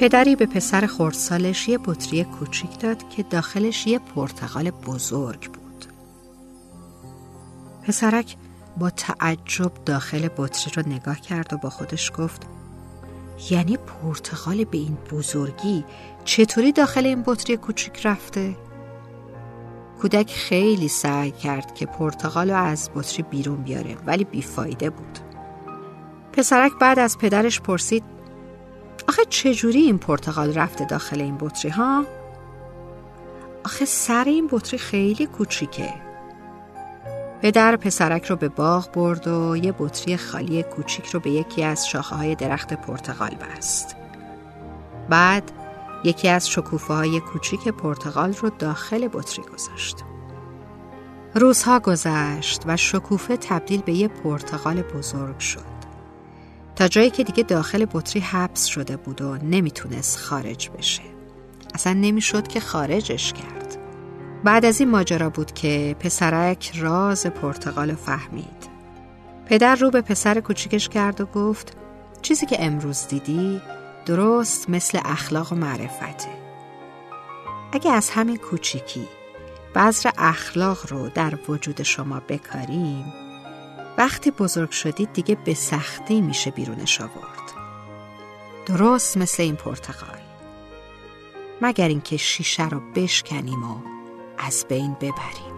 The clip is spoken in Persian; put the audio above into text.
پدری به پسر خردسالش یه بطری کوچیک داد که داخلش یه پرتقال بزرگ بود. پسرک با تعجب داخل بطری رو نگاه کرد و با خودش گفت یعنی پرتقال به این بزرگی چطوری داخل این بطری کوچیک رفته؟ کودک خیلی سعی کرد که پرتقال رو از بطری بیرون بیاره ولی بیفایده بود. پسرک بعد از پدرش پرسید آخه چجوری این پرتقال رفته داخل این بطری ها؟ آخه سر این بطری خیلی کوچیکه. پدر پسرک رو به باغ برد و یه بطری خالی کوچیک رو به یکی از شاخه های درخت پرتقال بست. بعد یکی از شکوفه های کوچیک پرتقال رو داخل بطری گذاشت. روزها گذشت و شکوفه تبدیل به یه پرتقال بزرگ شد. جایی که دیگه داخل بطری حبس شده بود و نمی‌تونست خارج بشه. اصلا نمی‌شد که خارجش کرد. بعد از این ماجرا بود که پسرک راز پرتقال فهمید. پدر رو به پسر کوچیکش کرد و گفت چیزی که امروز دیدی درست مثل اخلاق و معرفته. اگه از همین کوچیکی بذر اخلاق رو در وجود شما بکاریم وقتی بزرگ شدید دیگه به سختی میشه بیرونش آورد. درست مثل این پرتقال. مگر اینکه شیشه رو بشکنیم و از بین ببریم.